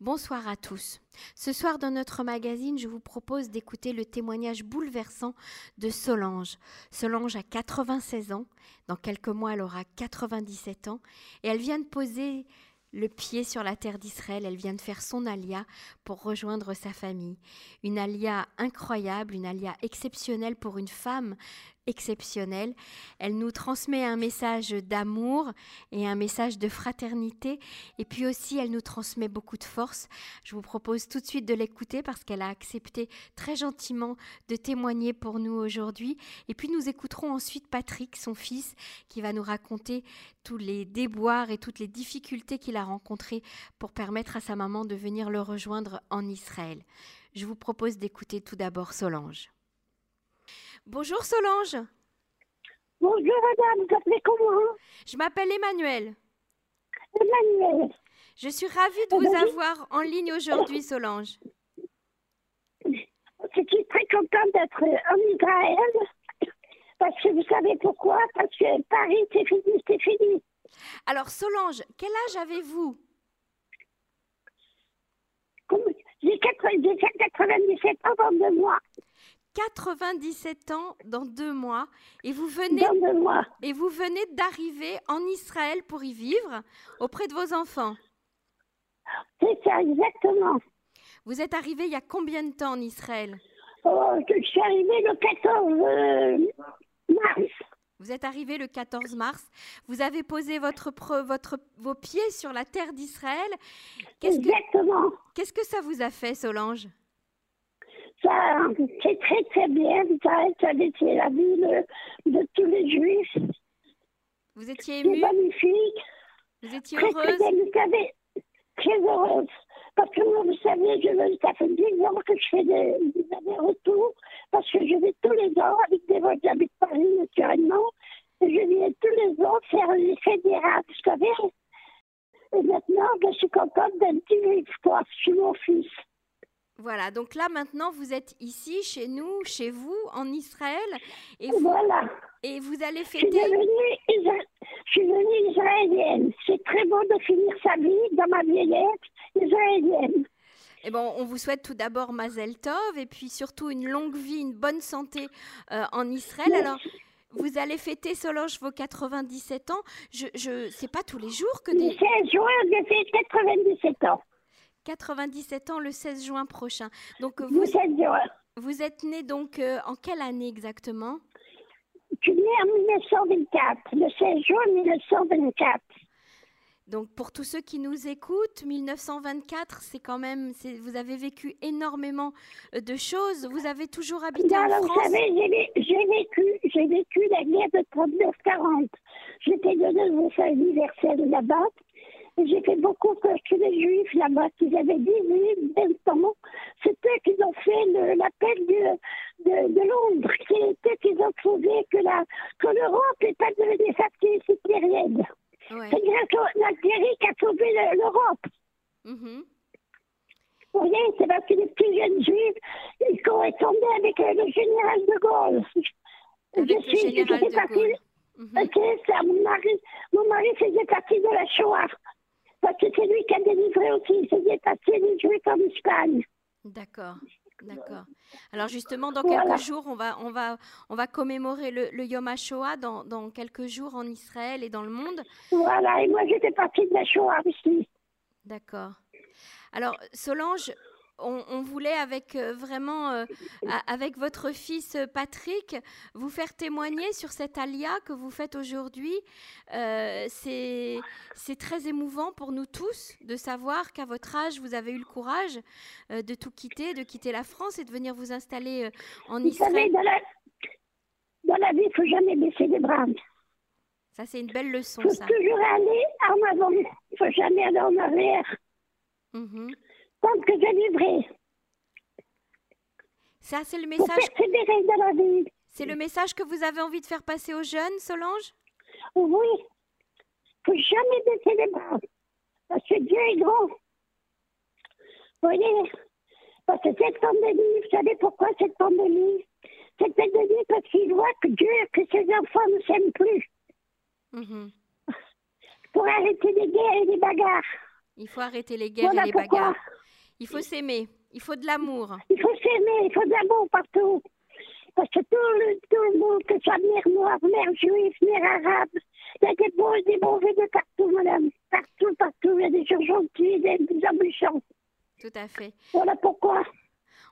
Bonsoir à tous. Ce soir dans notre magazine, je vous propose d'écouter le témoignage bouleversant de Solange. Solange a 96 ans, dans quelques mois elle aura 97 ans, et elle vient de poser le pied sur la terre d'Israël, elle vient de faire son alia pour rejoindre sa famille. Une alia incroyable, une alia exceptionnelle pour une femme exceptionnelle. Elle nous transmet un message d'amour et un message de fraternité. Et puis aussi, elle nous transmet beaucoup de force. Je vous propose tout de suite de l'écouter parce qu'elle a accepté très gentiment de témoigner pour nous aujourd'hui. Et puis nous écouterons ensuite Patrick, son fils, qui va nous raconter tous les déboires et toutes les difficultés qu'il a rencontrées pour permettre à sa maman de venir le rejoindre en Israël. Je vous propose d'écouter tout d'abord Solange. Bonjour Solange. Bonjour madame, vous appelez comment Je m'appelle Emmanuel. Emmanuel. Je suis ravie de vous avoir en ligne aujourd'hui Solange. Je suis très contente d'être en Israël. Parce que vous savez pourquoi Parce que Paris, c'est fini, c'est fini. Alors Solange, quel âge avez-vous? J'ai 97 ans deux mois. 97 ans dans deux mois et vous venez et vous venez d'arriver en Israël pour y vivre auprès de vos enfants. C'est ça, exactement. Vous êtes arrivé il y a combien de temps en Israël? Oh, je suis arrivée le 14 euh, mars. Vous êtes arrivé le 14 mars. Vous avez posé votre, votre, vos pieds sur la terre d'Israël. Exactement. qu'est-ce que ça vous a fait, Solange? Ça, c'est très très bien. Ça, ça, c'est la ville de tous les juifs. Vous étiez émue magnifique. Vous étiez Très très heureuse? bien, vous savez, très heureuse. Parce que moi, vous savez, je veux, ça fait 10 ans que je fais des, des allers-retours, parce que je vais tous les ans avec des vols, j'habite Paris naturellement, et je viens tous les ans faire les fédérales, vous savez. Et maintenant, je suis contente d'être juif, quoi, chez mon fils. Voilà, donc là maintenant vous êtes ici, chez nous, chez vous, en Israël, et vous, Voilà. et vous allez Je suis fêter. devenue, Isra- je suis devenue israélienne. C'est très beau de finir sa vie dans ma vieillesse israélienne. Eh bon, on vous souhaite tout d'abord Mazel Tov et puis surtout une longue vie, une bonne santé euh, en Israël. Merci. Alors, vous allez fêter Solange vos 97 ans. Je, je, c'est pas tous les jours que Le des 16 juin, j'ai fait 97 ans. 97 ans le 16 juin prochain. Donc Le vous, 16 juin. vous êtes né donc euh, en quelle année exactement? Je suis née en 1924, le 16 juin 1924. Donc pour tous ceux qui nous écoutent, 1924, c'est quand même, vous avez vécu énormément euh, de choses. Vous avez toujours habité en Alors, vous France? savez, j'ai vé- j'ai vécu, j'ai vécu la guerre de 39-40. J'étais de au anniversaire là-bas. J'ai fait beaucoup que tous les juifs là-bas, qui avaient 18, 20 ans. C'est eux qui ont fait l'appel de, de, de Londres. C'est eux qui ont trouvé que la- que l'Europe n'est pas devenue facile hitlérienne. Ouais. C'est grâce à l'Algérie qui a sauvé le- l'Europe. Mhm. Vous voyez, c'est parce que les petits jeunes juifs, ils correspondaient avec euh, le général de Gaulle. Avec Je suis- je général de ça, mon mari, mon mari faisait partie de la Shoah. Parce que c'est lui qui a délivré aussi, des Juifs en Espagne. D'accord, d'accord. Alors justement, dans Voilà. quelques jours, on va, on va, on va commémorer le, le Yom HaShoah dans, dans quelques jours en Israël et dans le monde. Voilà, et moi j'étais partie de la Shoah aussi. D'accord. Alors Solange, on, on voulait avec euh, vraiment, euh, avec votre fils euh, Patrick, vous faire témoigner sur cette alia que vous faites aujourd'hui. Euh, c'est, c'est très émouvant pour nous tous de savoir qu'à votre âge, vous avez eu le courage de tout quitter, de quitter la France et de venir vous installer en Vous savez, Israël. dans la, dans la vie, il ne faut jamais baisser les bras. Ça, c'est une belle leçon, faut ça. toujours aller en avant. Il ne faut jamais aller en arrière. Mhm. Que je vivrai. Ça, c'est le message, persévérer dans la vie. c'est le message que vous avez envie de faire passer aux jeunes, Solange? Oui. Il ne faut jamais baisser les bras. Parce que Dieu est grand. Vous voyez? Parce que cette pandémie, vous savez pourquoi cette pandémie? Cette pandémie parce qu'il voit que Dieu, que ses enfants ne s'aiment plus. Mhm. Pour arrêter les guerres et les bagarres. Il faut arrêter les guerres et les bagarres. Il faut s'aimer. Il faut de l'amour. Il faut s'aimer. Il faut de l'amour partout. Parce que tout le, tout le monde, que ce soit mère noire, mère juive, mère arabe, il y a des bons et des mauvais de partout, madame. Partout, partout. Il y a des gens gentils, des, des méchants. Tout à fait. Voilà pourquoi.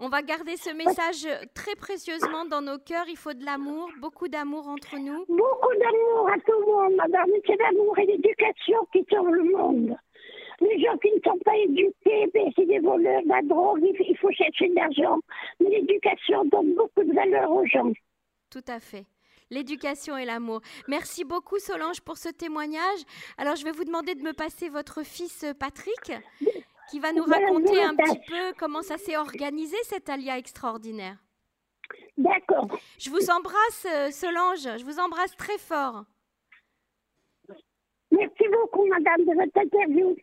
On va garder ce message très précieusement dans nos cœurs. Il faut de l'amour, beaucoup d'amour entre nous. Beaucoup d'amour à tout le monde, madame. C'est l'amour et l'éducation qui sauvent le monde. Les gens qui ne sont pas éduqués, ben, c'est des voleurs, la drogue, il faut chercher de l'argent. Mais l'éducation donne beaucoup de valeur aux gens. Tout à fait l'éducation et l'amour. Merci beaucoup Solange pour ce témoignage. Alors je vais vous demander de me passer votre fils Patrick qui va nous raconter un petit peu comment ça s'est organisé cet alia extraordinaire. D'accord. Je vous embrasse Solange, je vous embrasse très fort. Merci beaucoup madame de votre interview.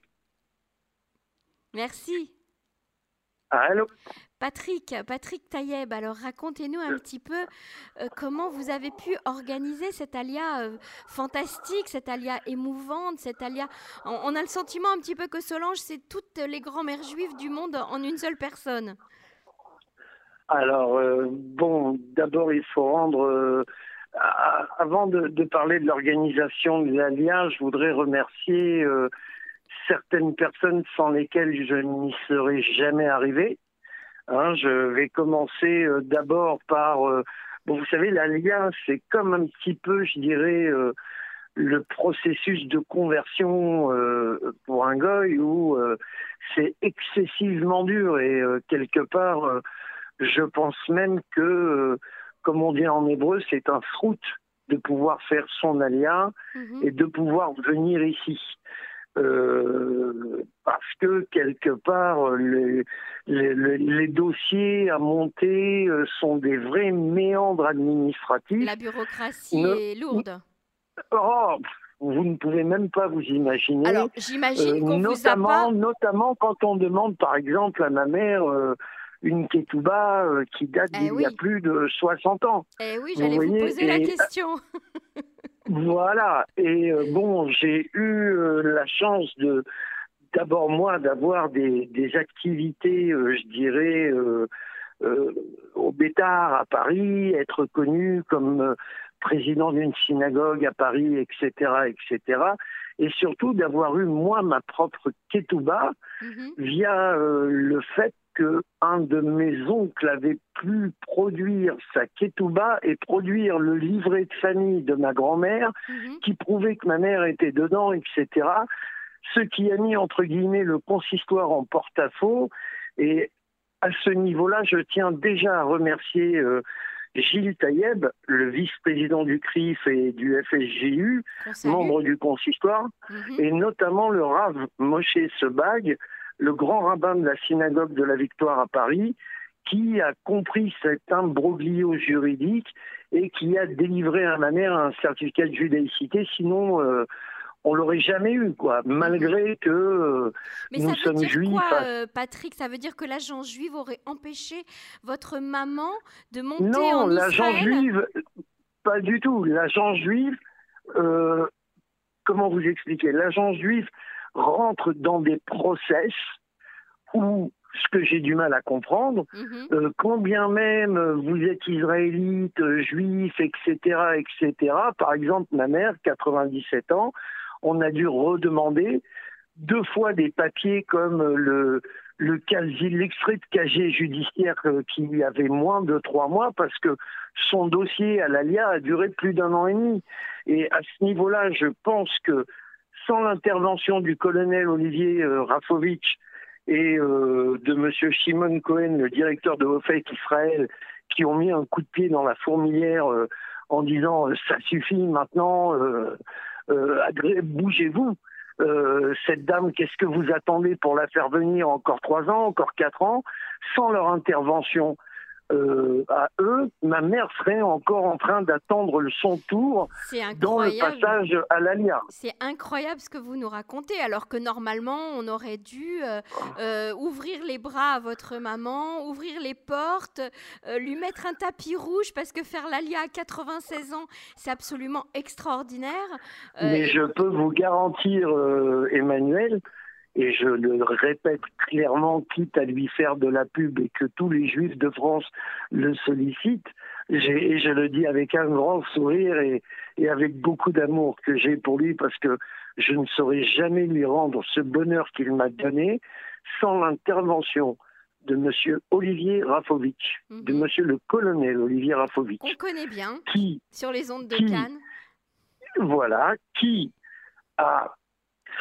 Merci. Allô Patrick, Patrick Taïeb, alors racontez-nous un petit peu euh, comment vous avez pu organiser cet alia euh, fantastique, cet alia émouvante, cet alia. On, a le sentiment un petit peu que Solange, c'est toutes les grands-mères juives du monde en une seule personne. Alors, euh, bon, d'abord, il faut rendre. avant de, de, parler de l'organisation de l'alia, je voudrais remercier certaines personnes sans lesquelles je n'y serais jamais arrivé. Hein, je vais commencer euh, d'abord par, euh, bon, vous savez, l'alliance, c'est comme un petit peu, je dirais, euh, le processus de conversion pour un goy où c'est excessivement dur et quelque part, je pense même que, comme on dit en hébreu, c'est un fruit de pouvoir faire son alia mhm. et de pouvoir venir ici. Euh, parce que quelque part, les, les, dossiers à monter euh, sont des vrais méandres administratifs. La bureaucratie est lourde. Oh, vous ne pouvez même pas vous imaginer. Alors, j'imagine qu'on notamment, vous a Notamment quand on demande, par exemple, à ma mère euh, une ketouba qui date eh d'il y a plus de 60 ans. Eh oui, j'allais vous, poser la question. Voilà. Et euh, bon, j'ai eu euh, la chance de, d'abord moi, d'avoir des, des activités, euh, je dirais, au Bétard à Paris, être connu comme président d'une synagogue à Paris, etc., etc. Et surtout d'avoir eu moi ma propre ketouba mm-hmm. via le fait que un de mes oncles avait pu produire sa ketouba et produire le livret de famille de ma grand-mère mhm. qui prouvait que ma mère était dedans, etc. Ce qui a mis entre guillemets le consistoire en porte-à-faux. Et à ce niveau-là, je tiens déjà à remercier euh, Gilles Taïeb, le vice-président du CRIF et du FSJU, membre du consistoire, mhm. et notamment le Rav Moshe Sebag, le grand rabbin de la synagogue de la Victoire à Paris, qui a compris cet imbroglio juridique et qui a délivré à ma mère un certificat de judaïcité, sinon euh, on l'aurait jamais eu, quoi, malgré que euh, Mais nous ça veut dire juifs. Quoi, euh, Patrick? Ça veut dire que l'agent juive aurait empêché votre maman de monter non, en l'agent juive, pas du tout. L'agent juif, comment vous expliquer? L'agent juif rentre dans des process où ce que j'ai du mal à comprendre, mhm. euh, combien même vous êtes israélite, juif, etc., etc. Par exemple, ma mère, 97 ans, on a dû redemander deux fois des papiers comme le le l'extrait de casier judiciaire euh, qui avait moins de trois mois parce que son dossier à l'ALIA a duré plus d'un an et demi. Et à ce niveau-là, je pense que sans l'intervention du colonel Olivier euh, Rafovitch et euh, de Monsieur Shimon Cohen, le directeur de Hofek Israël, qui ont mis un coup de pied dans la fourmilière euh, en disant ça suffit maintenant, bougez-vous. cette dame, qu'est-ce que vous attendez pour la faire venir encore trois ans, encore quatre ans, sans leur intervention euh, à eux, ma mère serait encore en train d'attendre son tour dans le passage à l'Alia. C'est incroyable ce que vous nous racontez, alors que normalement, on aurait dû euh, euh, ouvrir les bras à votre maman, ouvrir les portes, lui mettre un tapis rouge, parce que faire l'Alia à 96 ans, c'est absolument extraordinaire. Mais je peux vous garantir, Emmanuel, et je le répète clairement, quitte à lui faire de la pub et que tous les juifs de France le sollicitent, et je le dis avec un grand sourire et, et avec beaucoup d'amour que j'ai pour lui parce que je ne saurais jamais lui rendre ce bonheur qu'il m'a donné sans l'intervention de M. Olivier Rafovitch, de Mhm. M. le colonel Olivier Rafovitch, On connaît bien qui, sur les ondes de Qui Cannes. voilà, qui a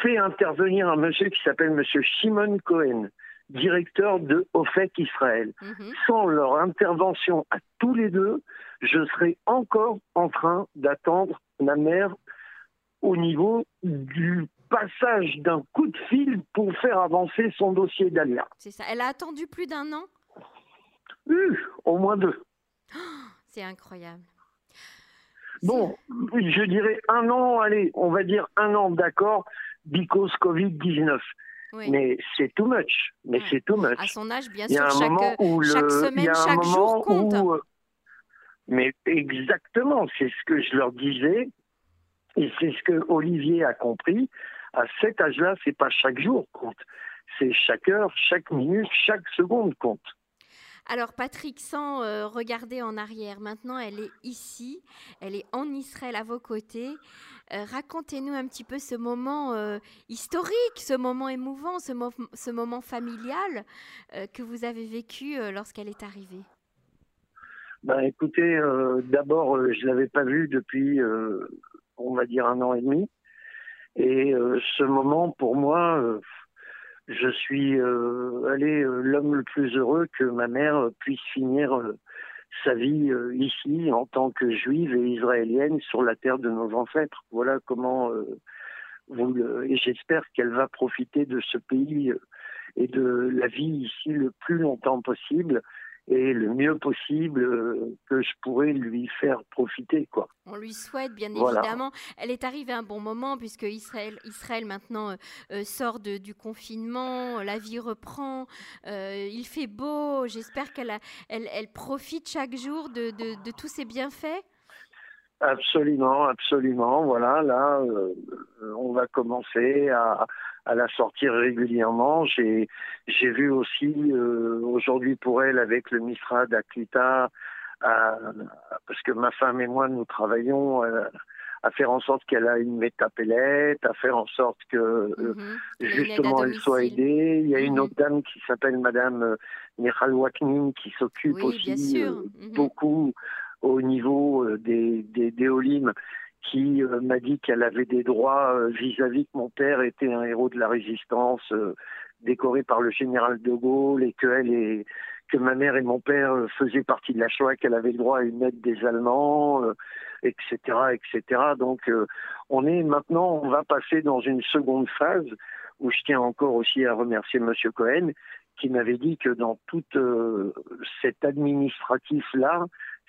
fait intervenir un monsieur qui s'appelle M. Shimon Cohen, directeur de OFEC Israël. Mhm. Sans leur intervention à tous les deux, je serais encore en train d'attendre ma mère au niveau du passage d'un coup de fil pour faire avancer son dossier d'Alia. C'est ça. Elle a attendu plus d'un an? Euh, au moins deux. C'est incroyable. Bon, je dirais un an, allez, on va dire un an, d'accord, because Covid-19. Oui. Mais c'est too much. Mais Ouais. c'est too much. À son âge, bien sûr, chaque, le, chaque semaine, chaque jour compte. où, euh, mais exactement, c'est ce que je leur disais, et c'est ce que Olivier a compris. À cet âge-là, c'est pas chaque jour compte, c'est chaque heure, chaque minute, chaque seconde compte. Alors Patrick, sans euh, regarder en arrière, maintenant elle est ici, elle est en Israël à vos côtés. Euh, Racontez-nous un petit peu ce moment euh, historique, ce moment émouvant, ce, mo- ce moment familial euh, que vous avez vécu lorsqu'elle est arrivée. Ben, écoutez, d'abord, je l'avais pas vu depuis, on va dire, un an et demi. Et ce moment, pour moi, je suis allé l'homme le plus heureux que ma mère puisse finir sa vie euh, ici en tant que juive et israélienne sur la terre de nos ancêtres. Voilà comment euh, vous le- et j'espère qu'elle va profiter de ce pays euh, et de la vie ici le plus longtemps possible et le mieux possible euh, que je pourrais lui faire profiter quoi. On lui souhaite bien Voilà. évidemment. Elle est arrivée à un bon moment puisque Israël, Israël maintenant euh, euh, sort de- du confinement, la vie reprend, euh, il fait beau. J'espère qu'elle elle, elle profite chaque jour de, de- de tous ses bienfaits. Absolument, absolument. Voilà, là, on va commencer à, à la sortir régulièrement. J'ai, j'ai vu aussi euh, aujourd'hui pour elle avec le Misra d'Aklita, à- parce que ma femme et moi nous travaillons euh, à faire en sorte qu'elle a une métapellette, à faire en sorte que à justement elle soit aidée. Il y a une Mhm. autre dame qui s'appelle Madame euh, Michal Waknin qui s'occupe Oui, aussi Mhm. beaucoup au niveau des, des, des qui euh, m'a dit qu'elle avait des droits euh, vis-à-vis que mon père était un héros de la résistance, euh, décoré par le général de Gaulle, et que elle et que ma mère et mon père faisaient partie de la Shoah, qu'elle avait le droit à une aide des Allemands, etc., etc. Donc, on est maintenant, on va passer dans une seconde phase où je tiens encore aussi à remercier Monsieur Cohen, qui m'avait dit que dans tout cet administratif-là,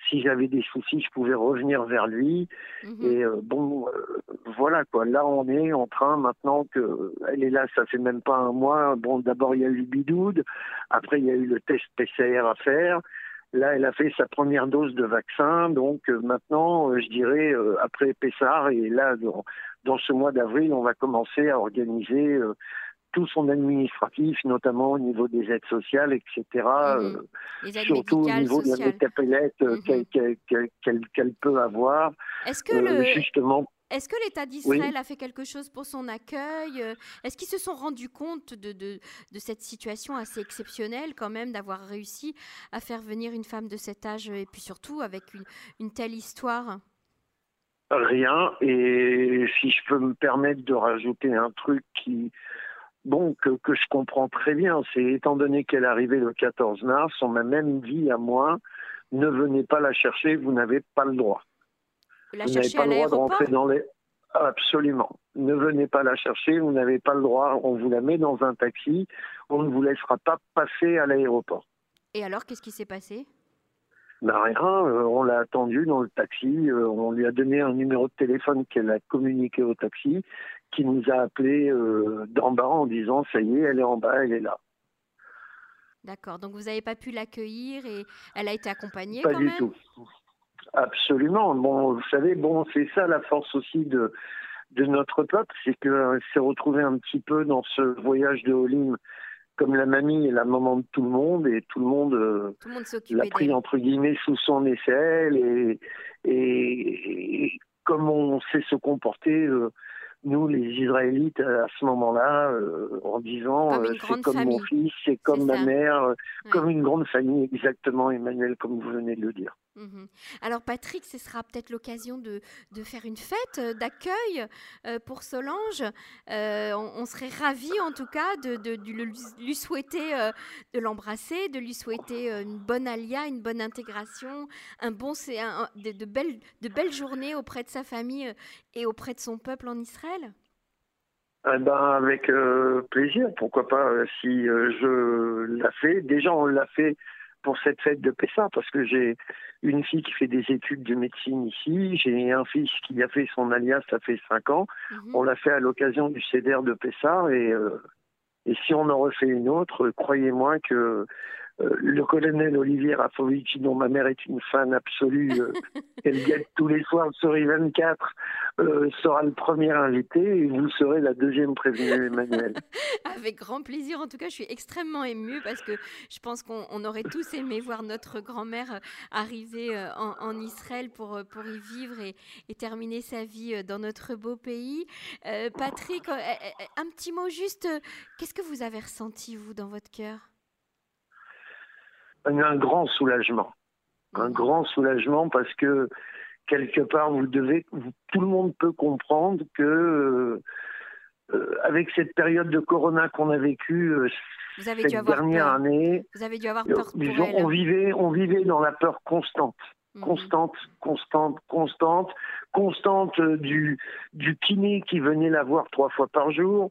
si j'avais des soucis, je pouvais revenir vers lui. Mhm. Et euh, bon, euh, voilà quoi. Là, on est en train maintenant que elle est là, ça fait même pas un mois. Bon, d'abord il y a eu le bidoud, après il y a eu le test PCR à faire. Là, elle a fait sa première dose de vaccin. Donc euh, maintenant, je dirais après Pessard et là dans, dans ce mois d'avril, on va commencer à organiser tout son administratif, notamment au niveau des aides sociales, etc. Mhm. euh, surtout au niveau de la sociales. métapellette Mhm. qu'elle peut avoir. Est-ce que Euh, le, justement, Est-ce que l'État d'Israël a fait quelque chose pour son accueil Euh, Est-ce qu'ils se sont rendus compte de, de, de cette situation assez exceptionnelle quand même d'avoir réussi à faire venir une femme de cet âge et puis surtout avec une, une telle histoire? Rien. Et si je peux me permettre de rajouter un truc qui, bon, que, que je comprends très bien, c'est étant donné qu'elle est arrivée le 14 mars, on m'a même dit à moi, ne venez pas la chercher, vous n'avez pas le droit. La vous n'avez pas le droit de rentrer dans les... Absolument. Ne venez pas la chercher, vous n'avez pas le droit, on vous la met dans un taxi, on ne vous laissera pas passer à l'aéroport. Et alors, qu'est-ce qui s'est passé? Ben rien, euh, on l'a attendu dans le taxi, euh, on lui a donné un numéro de téléphone qu'elle a communiqué au taxi, qui nous a appelé euh, d'en bas en disant ça y est, elle est en bas, elle est là. D'accord, donc vous n'avez pas pu l'accueillir et elle a été accompagnée Pas quand du même tout. Absolument. Bon, vous savez, bon, c'est ça la force aussi de de notre peuple, c'est qu'elle s'est retrouvée un petit peu dans ce voyage de Olim comme la mamie et la maman de tout le monde, et tout le monde, euh, l'a pris entre guillemets sous son aisselle, et, et, comme on sait se comporter, euh, nous les Israélites, à ce moment-là, euh, en disant c'est comme mon fils, c'est comme ma mère, comme une grande famille, exactement, Emmanuel, comme vous venez de le dire. Mmh Alors Patrick, ce sera peut-être l'occasion de, faire une fête euh, d'accueil euh, pour Solange. Euh, on, serait ravis en tout cas de, lui souhaiter de l'embrasser, de lui souhaiter une bonne alia, une bonne intégration, un bon, de, belles, de belles journées auprès de sa famille et auprès de son peuple en Israël. Eh ben, avec plaisir, pourquoi pas si je la fais. Déjà, on l'a fait pour cette fête de Pessah parce que j'ai une fille qui fait des études de médecine ici, j'ai un fils qui a fait son alias, ça fait cinq ans. Mhm. On l'a fait à l'occasion du CEDER de Pessah et, euh, et si on en refait une autre, croyez-moi que euh, le colonel Olivier Rafovici, dont ma mère est une fan absolue, euh, qu'elle guette tous les soirs sur I24, euh, sera le premier invité et vous serez la deuxième prévenue, Emmanuel. Avec grand plaisir. En tout cas, je suis extrêmement émue parce que je pense qu'on aurait tous aimé voir notre grand-mère arriver en, Israël pour, pour y vivre et, et, terminer sa vie dans notre beau pays. Patrick, un petit mot juste. Qu'est-ce que vous avez ressenti, vous, dans votre cœur? Un grand soulagement. Un grand soulagement parce que quelque part, vous devez, tout le monde peut comprendre que euh, euh, avec cette période de Corona qu'on a vécue euh, cette dernière année, vous avez dû avoir peur on vivait, on vivait dans la peur constante. Mhm. constante, constante, constante, constante du, du kiné qui venait la voir trois fois par jour,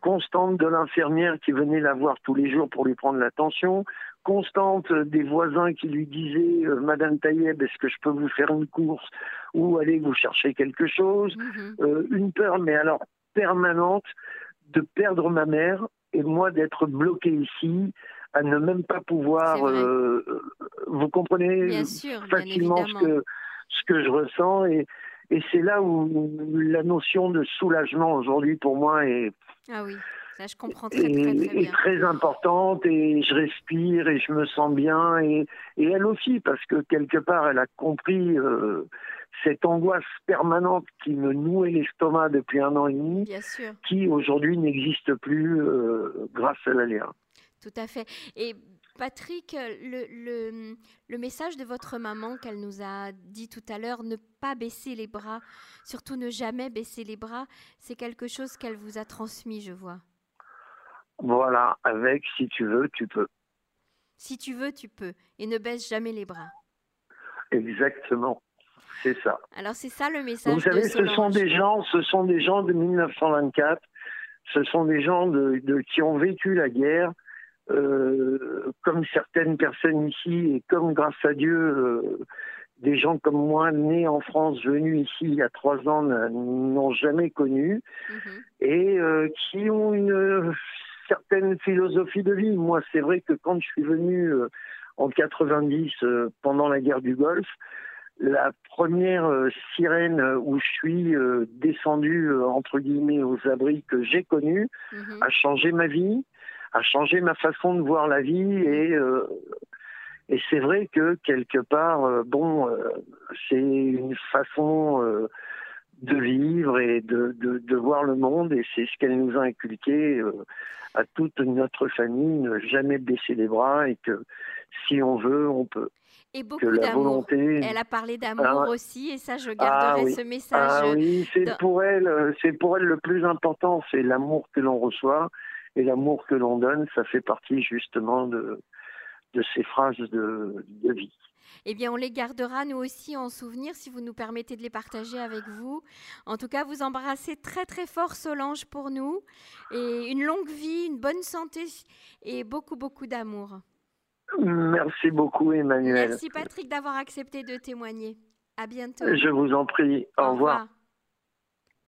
constante de l'infirmière qui venait la voir tous les jours pour lui prendre l'attention, constante des voisins qui lui disaient euh, Madame Taïeb, est-ce que je peux vous faire une course ou allez vous chercher quelque chose? Mhm. euh, Une peur, mais alors permanente, de perdre ma mère et moi d'être bloqué ici, à ne même pas pouvoir. Euh, vous comprenez facilement ce que, ce que je ressens et, et c'est là où la notion de soulagement aujourd'hui pour moi est. Ah oui je comprends très, très, très Est très importante et je respire et je me sens bien et, et elle aussi parce que quelque part elle a compris euh, cette angoisse permanente qui me nouait l'estomac depuis un an et demi, qui aujourd'hui n'existe plus euh, grâce à l'aléa. Tout à fait. Et Patrick, le, le, le, message de votre maman qu'elle nous a dit tout à l'heure, ne pas baisser les bras, surtout ne jamais baisser les bras, c'est quelque chose qu'elle vous a transmis, je vois. Voilà, avec si tu veux, tu peux. Si tu veux, tu peux. Et ne baisse jamais les bras. Exactement. C'est ça. Alors c'est ça le message. Vous savez, ce sont des gens, ce sont des gens de 1924. Ce sont des gens de, qui ont vécu la guerre, euh, comme certaines personnes ici, et comme grâce à Dieu, euh, des gens comme moi, nés en France, venus ici il y a trois ans, n'ont jamais connu, mhm. et euh, qui ont une certaine philosophie de vie. Moi, c'est vrai que quand je suis venu euh, en 90, euh, pendant la guerre du Golfe, la première euh, sirène où je suis descendu, entre guillemets, aux abris que j'ai connus, mhm. a changé ma vie, a changé ma façon de voir la vie et... et c'est vrai que quelque part, bon, c'est une façon de vivre et de, de, voir le monde, et c'est ce qu'elle nous a inculqué euh, à toute notre famille, ne jamais baisser les bras, et que si on veut, on peut. Et beaucoup d'amour. Elle a parlé d'amour ah. aussi, et ça, je garderai ah ce message. Ah oui, c'est pour elle, c'est pour elle le plus important, c'est l'amour que l'on reçoit et l'amour que l'on donne. Ça fait partie justement de, de ces phrases de, de vie eh bien, on les gardera nous aussi en souvenir si vous nous permettez de les partager avec vous. En tout cas, vous embrassez très très fort Solange pour nous et une longue vie, une bonne santé et beaucoup beaucoup d'amour. Merci beaucoup Emmanuel. Merci Patrick d'avoir accepté de témoigner. À bientôt. Je vous en prie. Au, revoir.